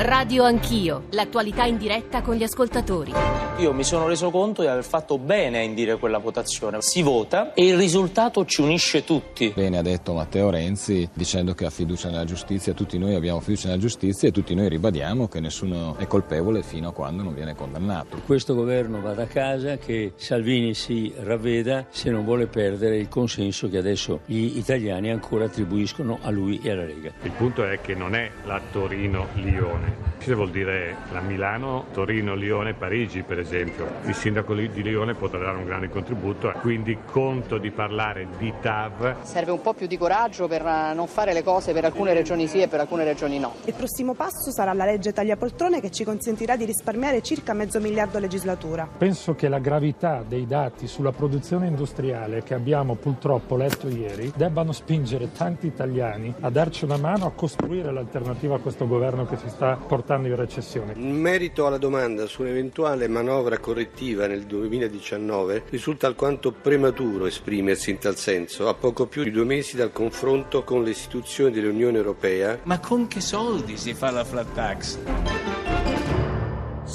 Radio Anch'io, l'attualità in diretta con gli ascoltatori. Io mi sono reso conto di aver fatto bene a indire quella votazione. Si vota e il risultato ci unisce tutti. Bene ha detto Matteo Renzi dicendo che ha fiducia nella giustizia, tutti noi abbiamo fiducia nella giustizia e tutti noi ribadiamo che nessuno è colpevole fino a quando non viene condannato. Questo governo vada a casa, che Salvini si ravveda se non vuole perdere il consenso che adesso gli italiani ancora attribuiscono a lui e alla Lega. Il punto è che non è la Torino-Lione Cosa vuol dire la Milano, Torino, Lione, Parigi per esempio? Il sindaco di Lione potrà dare un grande contributo, quindi conto di parlare di TAV. Serve un po' più di coraggio per eh, non fare le cose per alcune regioni sì e per alcune regioni no. Il prossimo passo sarà la legge taglia poltrone che ci consentirà di risparmiare circa mezzo miliardo a legislatura. Penso che la gravità dei dati sulla produzione industriale che abbiamo purtroppo letto ieri debbano spingere tanti italiani a darci una mano a costruire l'alternativa a questo governo che si sta portando in recessione. In merito alla domanda su un'eventuale manovra correttiva nel 2019, risulta alquanto prematuro esprimersi in tal senso, a poco più di due mesi dal confronto con le istituzioni dell'Unione Europea. Ma con che soldi si fa la flat tax?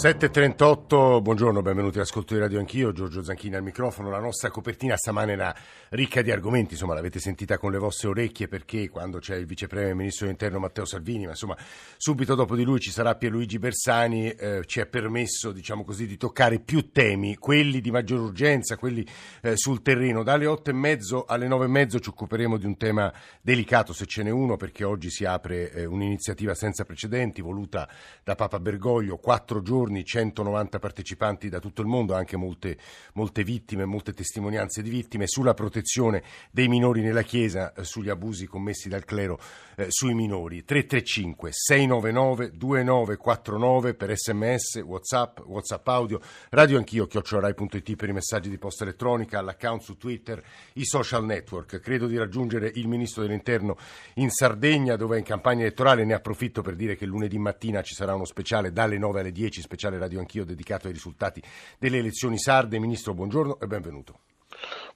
7.38, buongiorno, benvenuti all'ascolto di Radio Anch'io, Giorgio Zanchini al microfono. La nostra copertina stamane era ricca di argomenti, insomma l'avete sentita con le vostre orecchie perché quando c'è il vice premier e ministro dell'interno Matteo Salvini, ma insomma subito dopo di lui ci sarà Pierluigi Bersani, eh, ci è permesso diciamo così di toccare più temi, quelli di maggior urgenza, quelli eh, sul terreno. Dalle 8 e mezzo alle 9 e mezzo ci occuperemo di un tema delicato se ce n'è uno perché oggi si apre eh, un'iniziativa senza precedenti voluta da Papa Bergoglio, quattro giorni giorni 190 partecipanti da tutto il mondo, anche molte, molte vittime, molte testimonianze di vittime, sulla protezione dei minori nella Chiesa, eh, sugli abusi commessi dal clero eh, sui minori. 335 699 2949 per sms, whatsapp, whatsapp audio, radio anch'io, chiocciorai.it per i messaggi di posta elettronica, all'account su Twitter, i social network. Credo di raggiungere il Ministro dell'Interno in Sardegna dove è in campagna elettorale, ne approfitto per dire che lunedì mattina ci sarà uno speciale dalle 9 alle 10, speciale Radio Anch'io dedicato ai risultati delle elezioni sarde. Ministro, buongiorno e benvenuto.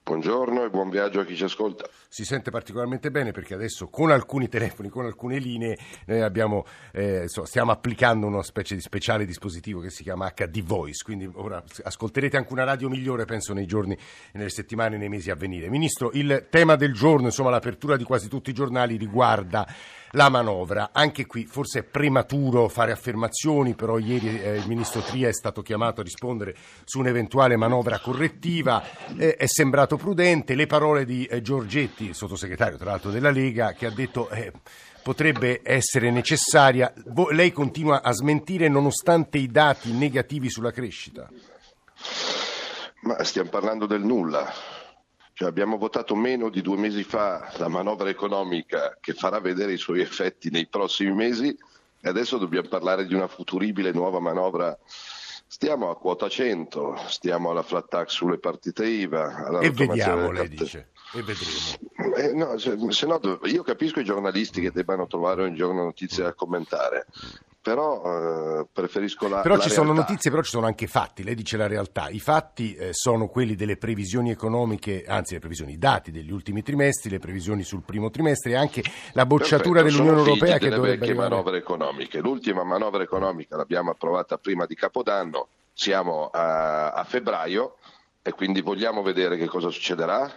Buongiorno e buon viaggio a chi ci ascolta. Si sente particolarmente bene perché adesso con alcuni telefoni, con alcune linee, noi abbiamo, eh, stiamo applicando una specie di speciale dispositivo che si chiama HD Voice, quindi ora ascolterete anche una radio migliore penso nei giorni, nelle settimane, nei mesi a venire. Ministro, il tema del giorno, insomma l'apertura di quasi tutti i giornali riguarda la manovra. Anche qui forse è prematuro fare affermazioni, però ieri eh, il ministro Tria è stato chiamato a rispondere su un'eventuale manovra correttiva, eh, è sembrato prudente. Le parole di eh, Giorgetti, sottosegretario tra l'altro della Lega, che ha detto eh, potrebbe essere necessaria. lei continua a smentire nonostante i dati negativi sulla crescita. Ma stiamo parlando del nulla. Cioè abbiamo votato meno di due mesi fa la manovra economica che farà vedere i suoi effetti nei prossimi mesi e adesso dobbiamo parlare di una futuribile nuova manovra. Stiamo a quota 100, stiamo alla flat tax sulle partite IVA. e vediamo, lei dice. E vedremo. Eh, no, se, se no, io capisco i giornalisti che debbano trovare ogni giorno notizie da commentare, però eh, preferisco la Però la ci realtà. sono notizie, però ci sono anche fatti, lei dice la realtà. I fatti eh, sono quelli delle previsioni economiche, anzi le previsioni, i dati degli ultimi trimestri, le previsioni sul primo trimestre e anche la bocciatura Perfetto, dell'Unione Europea che dovrebbe arrivare. manovre economiche. L'ultima manovra economica l'abbiamo approvata prima di Capodanno, siamo a, a febbraio e quindi vogliamo vedere che cosa succederà.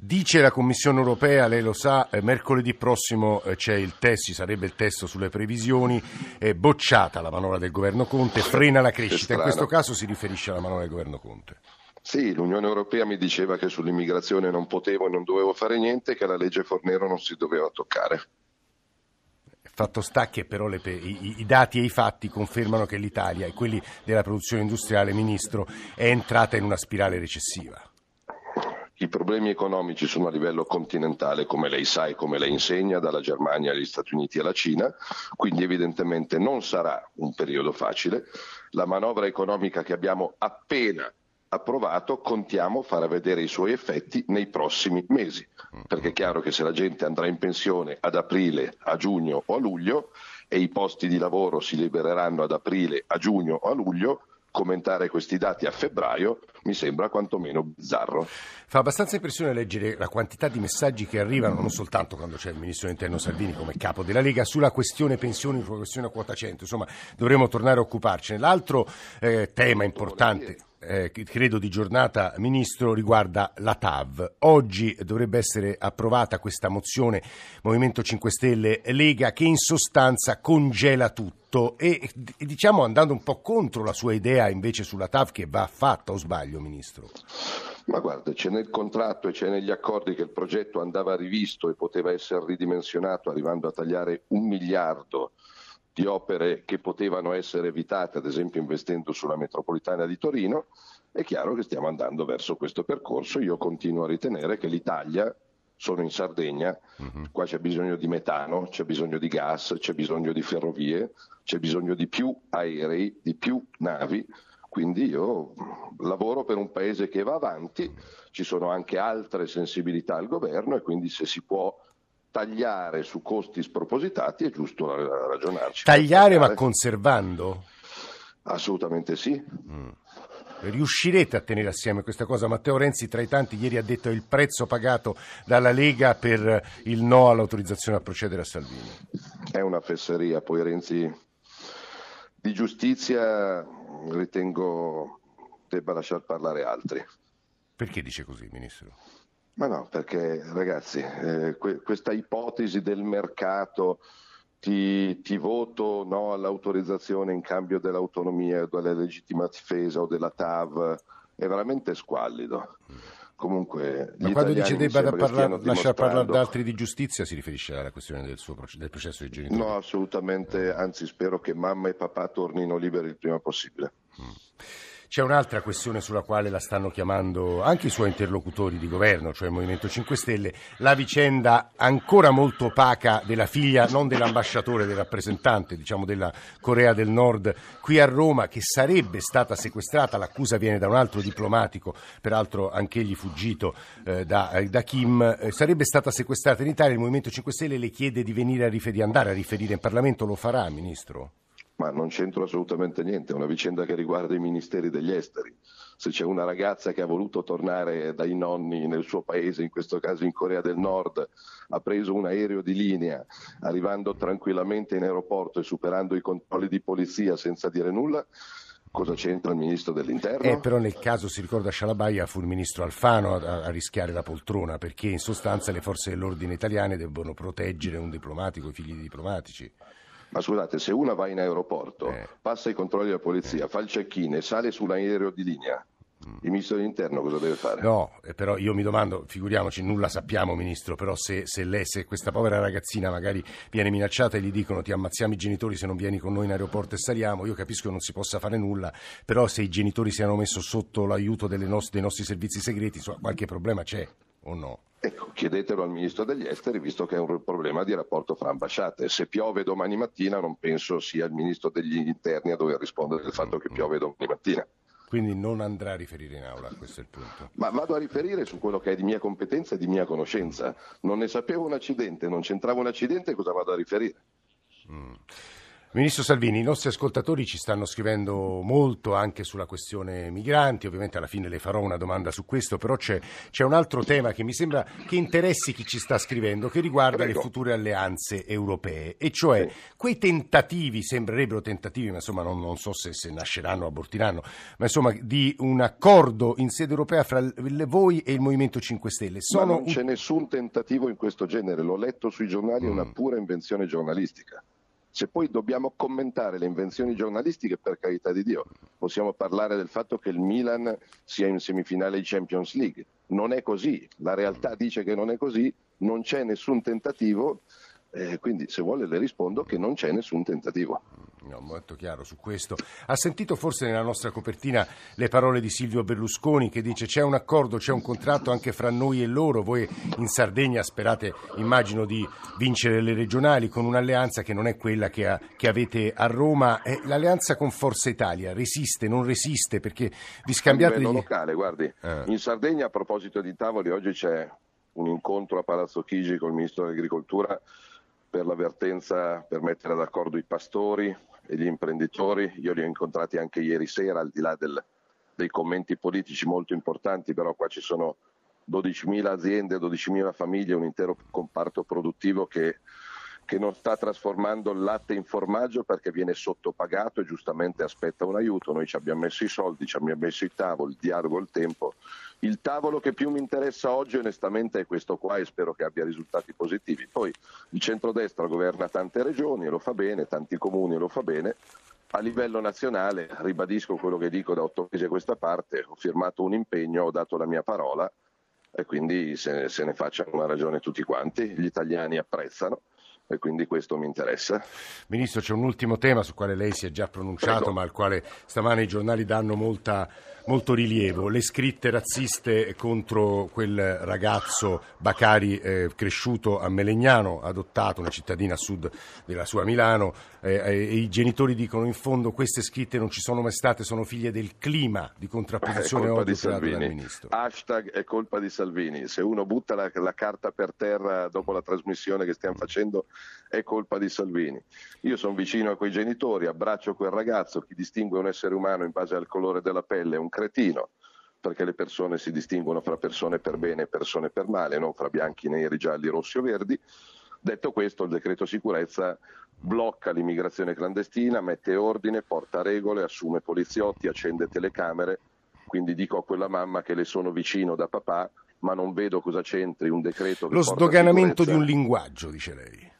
Dice la Commissione europea, lei lo sa, eh, mercoledì prossimo eh, c'è il test, ci sarebbe il testo sulle previsioni, è bocciata la manovra del governo Conte, frena la crescita. In questo caso si riferisce alla manovra del governo Conte. Sì, l'Unione Europea mi diceva che sull'immigrazione non potevo e non dovevo fare niente, che la legge Fornero non si doveva toccare. Fatto sta che però le i, i dati e i fatti confermano che l'Italia e quelli della produzione industriale, Ministro, è entrata in una spirale recessiva. I problemi economici sono a livello continentale, come lei sa e come lei insegna, dalla Germania agli Stati Uniti alla Cina, quindi evidentemente non sarà un periodo facile. La manovra economica che abbiamo appena approvato contiamo far vedere i suoi effetti nei prossimi mesi, perché è chiaro che se la gente andrà in pensione ad aprile, a giugno o a luglio e i posti di lavoro si libereranno ad aprile, a giugno o a luglio, commentare questi dati a febbraio mi sembra quantomeno bizzarro. Fa abbastanza impressione leggere la quantità di messaggi che arrivano, non soltanto quando c'è il ministro dell'interno Salvini come capo della Lega, sulla questione pensioni, sulla questione quota 100. Insomma, dovremo tornare a occuparcene. L'altro eh, tema importante eh, credo di giornata, Ministro, riguarda la TAV. Oggi dovrebbe essere approvata questa mozione Movimento 5 Stelle Lega che in sostanza congela tutto e diciamo andando un po' contro la sua idea invece sulla TAV che va fatta, o sbaglio, Ministro? Ma guarda, c'è nel contratto e c'è negli accordi che il progetto andava rivisto e poteva essere ridimensionato arrivando a tagliare un miliardo di opere che potevano essere evitate, ad esempio investendo sulla metropolitana di Torino, è chiaro che stiamo andando verso questo percorso. Io continuo a ritenere che l'Italia, sono in Sardegna, uh-huh. qua c'è bisogno di metano, c'è bisogno di gas, c'è bisogno di ferrovie, c'è bisogno di più aerei, di più navi. Quindi io lavoro per un paese che va avanti, ci sono anche altre sensibilità al governo e quindi se si può tagliare su costi spropositati è giusto ragionarci. Tagliare ma conservando? Assolutamente sì. Mm. Riuscirete a tenere assieme questa cosa? Matteo Renzi tra i tanti ieri ha detto il prezzo pagato dalla Lega per il no all'autorizzazione a procedere a Salvini. È una fesseria, poi Renzi di giustizia ritengo debba lasciar parlare altri. Perché dice così, Ministro? Ma no, perché ragazzi, eh, que- questa ipotesi del mercato ti, ti, voto no all'autorizzazione in cambio dell'autonomia, della legittima difesa o della TAV è veramente squallido. Comunque, Ma quando dice debba da parlar- lasciare parlare ad altri di giustizia si riferisce alla questione del, suo, del processo di genitori? No, assolutamente, anzi spero che mamma e papà tornino liberi il prima possibile. Mm. C'è un'altra questione sulla quale la stanno chiamando anche i suoi interlocutori di governo, cioè il Movimento 5 Stelle, la vicenda ancora molto opaca della figlia, non dell'ambasciatore, del rappresentante, diciamo della Corea del Nord, qui a Roma, che sarebbe stata sequestrata, l'accusa viene da un altro diplomatico, peraltro anch'egli fuggito eh, da, eh, da, Kim, eh, sarebbe stata sequestrata in Italia, il Movimento 5 Stelle le chiede di venire a riferire, andare a riferire in Parlamento, lo farà, Ministro? Ma non c'entro assolutamente niente, è una vicenda che riguarda i ministeri degli esteri. Se c'è una ragazza che ha voluto tornare dai nonni nel suo paese, in questo caso in Corea del Nord, ha preso un aereo di linea, arrivando tranquillamente in aeroporto e superando i controlli di polizia senza dire nulla, Cosa c'entra il ministro dell'interno? Eh, però nel caso si ricorda Scialabaia fu il ministro Alfano a, a, rischiare la poltrona perché in sostanza le forze dell'ordine italiane debbono proteggere un diplomatico, i figli di diplomatici. Ma scusate, se una va in aeroporto, eh. passa i controlli della polizia, fa il check-in e sale su un aereo di linea, mm. il ministro dell'interno cosa deve fare? No, eh, però io mi domando, figuriamoci, nulla sappiamo ministro, però se, se, lei, se questa povera ragazzina magari viene minacciata e gli dicono ti ammazziamo i genitori se non vieni con noi in aeroporto e saliamo, io capisco che non si possa fare nulla, però se i genitori si hanno messo sotto l'aiuto nost- dei nostri servizi segreti, so, qualche problema c'è o no? Ecco, chiedetelo al ministro degli esteri, visto che è un problema di rapporto fra ambasciate. Se piove domani mattina, non penso sia il ministro degli interni a dover rispondere del fatto che piove domani mattina. Quindi non andrà a riferire in aula, questo è il punto. Ma vado a riferire su quello che è di mia competenza e di mia conoscenza. Non ne sapevo un accidente, non c'entrava un accidente, cosa vado a riferire? Mm. Ministro Salvini, i nostri ascoltatori ci stanno scrivendo molto anche sulla questione migranti, ovviamente alla fine le farò una domanda su questo, però c'è, c'è un altro tema che mi sembra che interessi chi ci sta scrivendo, che riguarda Prego. le future alleanze europee, e cioè sì. quei tentativi, sembrerebbero tentativi, ma insomma non, non so se, se, nasceranno o abortiranno, ma insomma di un accordo in sede europea fra voi e il Movimento 5 Stelle. Sono ma non c'è nessun tentativo in questo genere, l'ho letto sui giornali, è mm. una pura invenzione giornalistica. Se poi dobbiamo commentare le invenzioni giornalistiche, per carità di Dio, possiamo parlare del fatto che il Milan sia in semifinale di Champions League. Non è così, la realtà dice che non è così, non c'è nessun tentativo, eh, quindi se vuole le rispondo che non c'è nessun tentativo. No, molto chiaro su questo. Ha sentito forse nella nostra copertina le parole di Silvio Berlusconi che dice c'è un accordo, c'è un contratto anche fra noi e loro, voi in Sardegna sperate, immagino, di vincere le regionali con un'alleanza che non è quella che, ha, che avete a Roma. Eh, l'alleanza con Forza Italia resiste, non resiste perché vi scambiate... A livello degli... locale, guardi, eh. in Sardegna a proposito di tavoli oggi c'è un incontro a Palazzo Chigi con il Ministro dell'Agricoltura per l'avvertenza per mettere d'accordo i pastori e gli imprenditori. Io li ho incontrati anche ieri sera, al di là del, dei commenti politici molto importanti, però qua ci sono 12.000 aziende, 12.000 famiglie, un intero comparto produttivo che, che, non sta trasformando il latte in formaggio perché viene sottopagato e giustamente aspetta un aiuto. Noi ci abbiamo messo i soldi, ci abbiamo messo i tavoli, il dialogo, il tempo. Il tavolo che più mi interessa oggi onestamente è questo qua e spero che abbia risultati positivi. Poi il centrodestra governa tante regioni e lo fa bene, tanti comuni e lo fa bene. A livello nazionale, ribadisco quello che dico da otto mesi a questa parte, ho firmato un impegno, ho dato la mia parola e quindi se, se ne facciano una ragione tutti quanti, gli italiani apprezzano e quindi questo mi interessa. Ministro, c'è un ultimo tema sul quale lei si è già pronunciato, Prego. ma al quale stamane i giornali danno molta, molto rilievo. Le scritte razziste contro quel ragazzo Bacari eh, cresciuto a Melegnano, adottato, una cittadina a sud della sua Milano, eh, eh, e i genitori dicono in fondo queste scritte non ci sono mai state, sono figlie del clima di contrapposizione odio creato dal Ministro. Hashtag è colpa di Salvini. Se uno butta la, la carta per terra dopo la trasmissione che stiamo facendo è colpa di Salvini. Io sono vicino a quei genitori, abbraccio quel ragazzo, chi distingue un essere umano in base al colore della pelle è un cretino, perché le persone si distinguono fra persone per bene e persone per male, non fra bianchi, neri, gialli, rossi o verdi. Detto questo, il decreto sicurezza blocca l'immigrazione clandestina, mette ordine, porta regole, assume poliziotti, accende telecamere, quindi dico a quella mamma che le sono vicino da papà, ma non vedo cosa c'entri un decreto che Lo sdoganamento di un linguaggio, dice lei.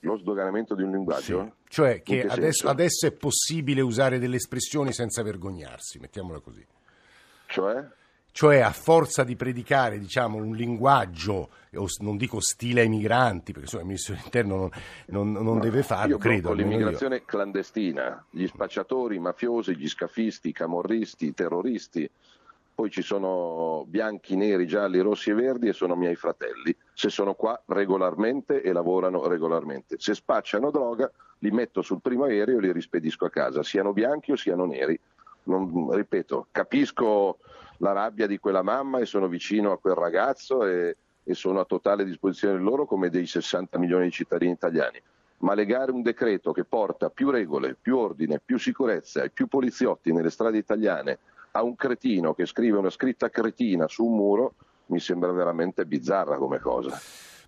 Lo sdoganamento di un linguaggio? Sì. Cioè che, che adesso, adesso, è possibile usare delle espressioni senza vergognarsi, mettiamola così. Cioè? Cioè a forza di predicare diciamo, un linguaggio, non dico stile ai migranti, perché insomma, il ministro dell'interno non, non, non deve farlo, io credo. l'immigrazione io. clandestina, gli spacciatori, i mafiosi, gli scafisti, i camorristi, i terroristi, poi ci sono bianchi, neri, gialli, rossi e verdi e sono miei fratelli. Se sono qua regolarmente e lavorano regolarmente. Se spacciano droga, li metto sul primo aereo e li rispedisco a casa, siano bianchi o siano neri. Non, ripeto, capisco la rabbia di quella mamma e sono vicino a quel ragazzo e, e sono a totale disposizione loro come dei 60 milioni di cittadini italiani ma legare un decreto che porta più regole, più ordine, più sicurezza e più poliziotti nelle strade italiane a un cretino che scrive una scritta cretina su un muro mi sembra veramente bizzarra come cosa.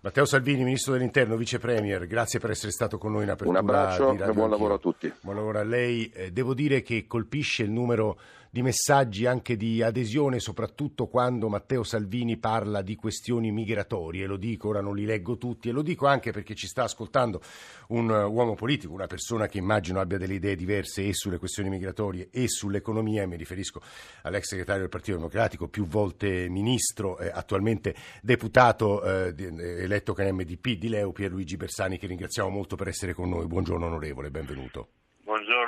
Matteo Salvini, Ministro dell'Interno, Vice Premier, grazie per essere stato con noi in apertura. Un abbraccio e buon lavoro a tutti. Buon lavoro a lei. Eh, devo dire che colpisce il numero di messaggi anche di adesione, soprattutto quando Matteo Salvini parla di questioni migratorie. Lo dico, ora non li leggo tutti, e lo dico anche perché ci sta ascoltando un uomo politico, una persona che immagino abbia delle idee diverse e sulle questioni migratorie e sull'economia. Mi riferisco all'ex segretario del Partito Democratico, più volte ministro, eh, attualmente deputato eh, eletto con MDP di Leo, Pierluigi Bersani, che ringraziamo molto per essere con noi. Buongiorno onorevole, benvenuto.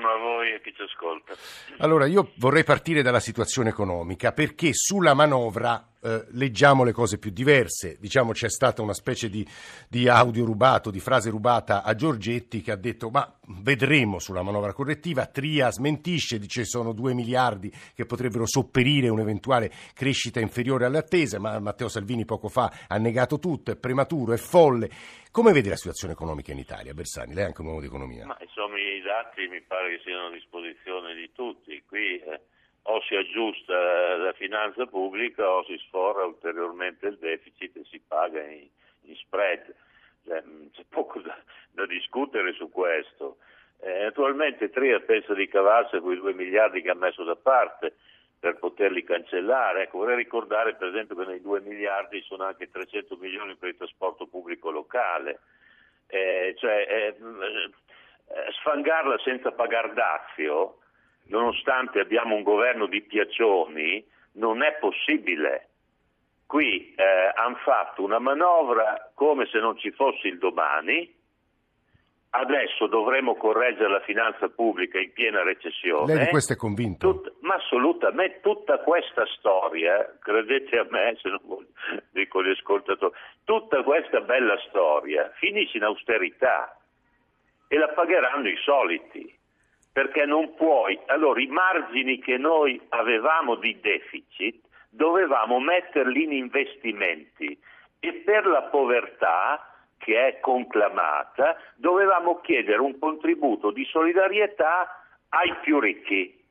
Buongiorno a voi e chi ci ascolta. Allora, io vorrei partire dalla situazione economica perché sulla manovra eh, leggiamo le cose più diverse. Diciamo c'è stata una specie di, di, audio rubato, di frase rubata a Giorgetti che ha detto ma vedremo sulla manovra correttiva. Tria smentisce, dice sono due miliardi che potrebbero sopperire un'eventuale crescita inferiore alle attese, ma Matteo Salvini poco fa ha negato tutto, è prematuro, è folle. Come vede la situazione economica in Italia, Bersani? Lei è anche un uomo di economia. Ma insomma i dati mi pare che siano a disposizione di tutti. Qui eh o si aggiusta la finanza pubblica o si sforra ulteriormente il deficit e si paga in, in spread. Cioè, mm, c'è poco da, da, discutere su questo. Eh, naturalmente Tria pensa di cavarsi quei due miliardi che ha messo da parte per poterli cancellare. Ecco, vorrei ricordare per esempio che nei due miliardi sono anche 300 milioni per il trasporto pubblico locale. Eh, cioè, eh, eh sfangarla senza pagar dazio nonostante abbiamo un governo di piaccioni, non è possibile. Qui eh, hanno fatto una manovra come se non ci fosse il domani, adesso dovremo correggere la finanza pubblica in piena recessione. Lei di questo è convinto? Tut, ma assolutamente, tutta questa storia, credete a me, se non dico gli ascoltatori, tutta questa bella storia finisce in austerità e la pagheranno i soliti perché non puoi. Allora i margini che noi avevamo di deficit dovevamo metterli in investimenti e per la povertà che è conclamata dovevamo chiedere un contributo di solidarietà ai più ricchi.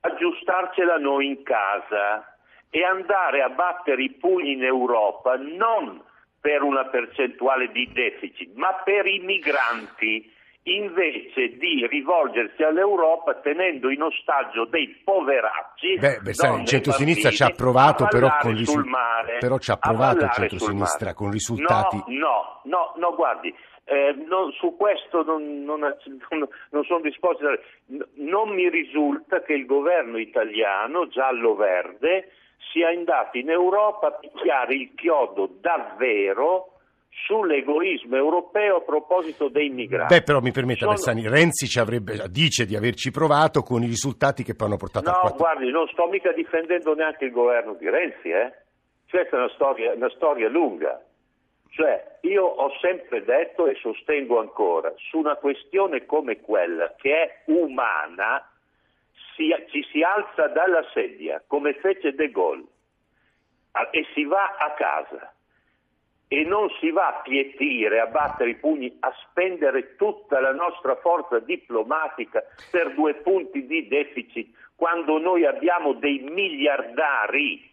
aggiustarcela noi in casa e andare a battere i pugni in Europa non per una percentuale di deficit, ma per i migranti invece di rivolgersi all'Europa tenendo in ostaggio dei poveracci. Beh, Bersani, il centrosinistra ci ha provato, però, con risu- mare, però ci ha provato il centrosinistra con risultati. No, no, no, no guardi. Eh, non, su questo non, non, non, sono disposto a... Non mi risulta che il governo italiano, giallo-verde, sia andato in Europa a picchiare il chiodo davvero sull'egoismo europeo a proposito dei migranti. Beh, però mi permetta, Sono... Bersani, Renzi ci avrebbe, dice di averci provato con i risultati che poi hanno portato no, a No, guardi, non sto mica difendendo neanche il governo di Renzi, eh? Questa è una storia, una storia lunga. Cioè, io ho sempre detto e sostengo ancora, su una questione come quella, che è umana, si, ci si alza dalla sedia, come fece De Gaulle, e si va a casa e non si va a pietire, a battere i pugni, a spendere tutta la nostra forza diplomatica per due punti di deficit, quando noi abbiamo dei miliardari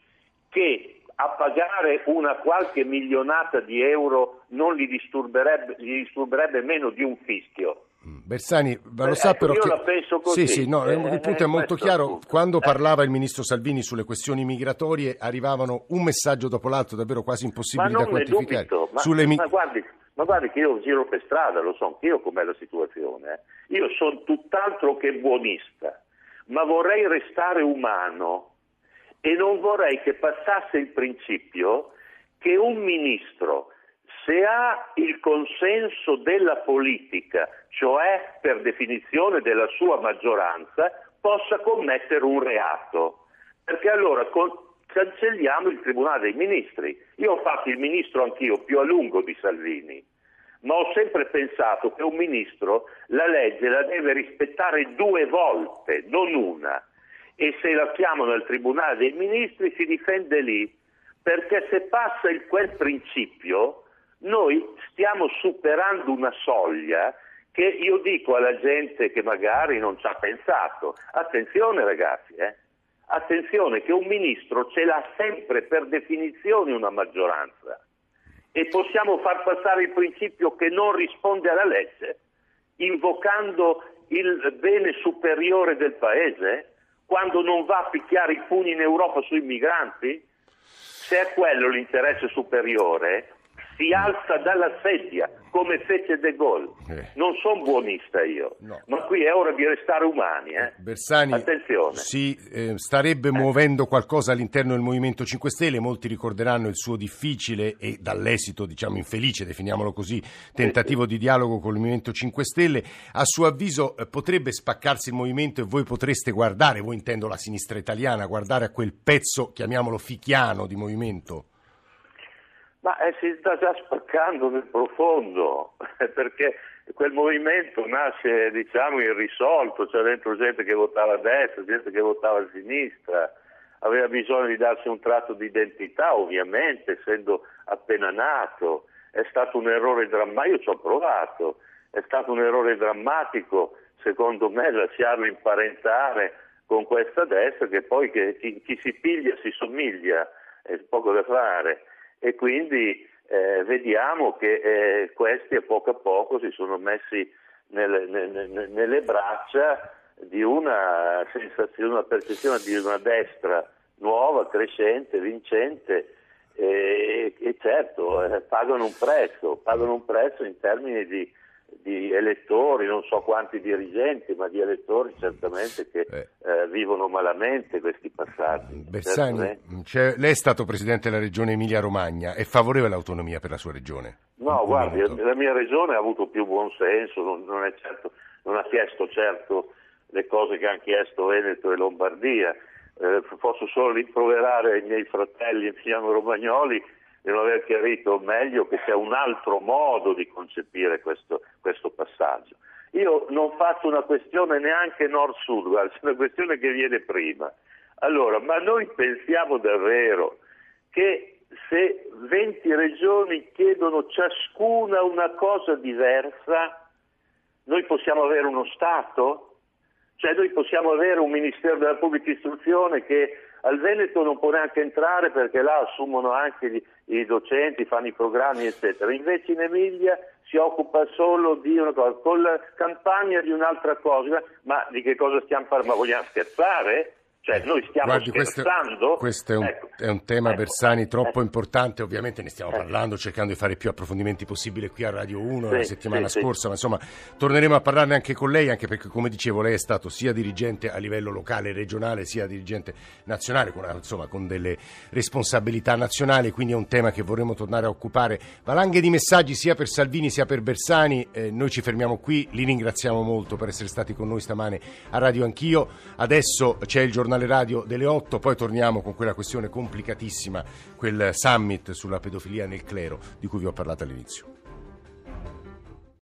che a pagare una qualche milionata di euro non gli disturberebbe, gli disturberebbe meno di un fischio. Bersani, ma lo eh, sa ecco, però io che... la penso così. Sì, sì, no, eh, il punto è molto chiaro. Quando parlava il ministro Salvini sulle questioni migratorie arrivavano un messaggio dopo l'altro davvero quasi impossibili da quantificare. Dubito, ma, Sulle... ma, guardi, ma, guardi, che io giro per strada, lo so anch'io com'è la situazione. Eh. Io sono tutt'altro che buonista, ma vorrei restare umano e non vorrei che passasse il principio che un ministro se ha il consenso della politica, cioè per definizione della sua maggioranza, possa commettere un reato. Perché allora con, cancelliamo il Tribunale dei Ministri. Io ho fatto il ministro anch'io più a lungo di Salvini, ma ho sempre pensato che un ministro la legge la deve rispettare due volte, non una. E se la chiamano al Tribunale dei Ministri si difende lì, perché se passa il, quel principio noi stiamo superando una soglia che io dico alla gente che magari non ci ha pensato, attenzione ragazzi, eh? attenzione che un ministro ce l'ha sempre per definizione una maggioranza e possiamo far passare il principio che non risponde alla legge, invocando il bene superiore del paese, quando non va a picchiare i pugni in Europa sui migranti? Se è quello l'interesse superiore, si alza dalla sedia come fece De Gaulle. Eh. Non sono buonista io, no. ma qui è ora di restare umani. Eh? Bersani Attenzione. si eh, starebbe eh. muovendo qualcosa all'interno del Movimento 5 Stelle, molti ricorderanno il suo difficile e dall'esito diciamo infelice, definiamolo così, tentativo di dialogo con il Movimento 5 Stelle. A suo avviso eh, potrebbe spaccarsi il movimento e voi potreste guardare, voi intendo la sinistra italiana, guardare a quel pezzo, chiamiamolo fichiano di movimento? Ma eh, si sta già spaccando nel profondo, perché quel movimento nasce, diciamo, irrisolto, c'è dentro gente che votava a destra, gente che votava a sinistra, aveva bisogno di darsi un tratto di identità, ovviamente, essendo appena nato. È stato un errore drammatico, io ci ho provato, è stato un errore drammatico, secondo me, lasciarlo imparentare con questa destra che poi che chi, chi si piglia si somiglia, è poco da fare e quindi eh, vediamo che eh, questi a poco a poco si sono messi nelle, nelle, nelle braccia di una sensazione, una percezione di una destra nuova, crescente, vincente e, e certo eh, pagano un prezzo, pagano un prezzo in termini di di elettori, non so quanti dirigenti, ma di elettori certamente che eh. Eh, vivono malamente questi passaggi. Bersani, cioè, lei è stato presidente della regione Emilia-Romagna, è favorevole all'autonomia per la sua regione? No, guardi, momento. la mia regione ha avuto più buon senso, non, non, certo, non, ha chiesto certo le cose che hanno chiesto Veneto e Lombardia. Eh, posso solo rimproverare i miei fratelli emiliano-romagnoli di non aver chiarito meglio che c'è un altro modo di concepire questo, questo passaggio. Io non faccio una questione neanche nord-sud, guarda, è una questione che viene prima. Allora, ma noi pensiamo davvero che se 20 regioni chiedono ciascuna una cosa diversa, noi possiamo avere uno Stato? Cioè noi possiamo avere un Ministero della Pubblica Istruzione che al Veneto non può neanche entrare perché là assumono anche gli, i docenti, fanno i programmi, eccetera. Invece in Emilia si occupa solo di una cosa, con la campagna di un'altra cosa. Ma di che cosa stiamo parlando? Vogliamo scherzare? Cioè, noi stiamo Guardi, scherzando. Questo, questo è, un, ecco. è un tema, Ecco. Bersani, troppo Ecco. importante. Ovviamente ne stiamo Ecco. parlando, cercando di fare più approfondimenti possibile qui a Radio 1 Sì, la settimana sì, sì. scorsa. Ma insomma, torneremo a parlarne anche con lei, anche perché, come dicevo, lei è stato sia dirigente a livello locale e regionale, sia dirigente nazionale, con, insomma, con delle responsabilità nazionali. Quindi è un tema che vorremmo tornare a occupare. Valanghe di messaggi sia per Salvini sia per Bersani. Eh, noi ci fermiamo qui. Li ringraziamo molto per essere stati con noi stamane a Radio Anch'io. Adesso c'è il giornale radio delle 8, poi torniamo con quella questione complicatissima, quel summit sulla pedofilia nel clero di cui vi ho parlato all'inizio.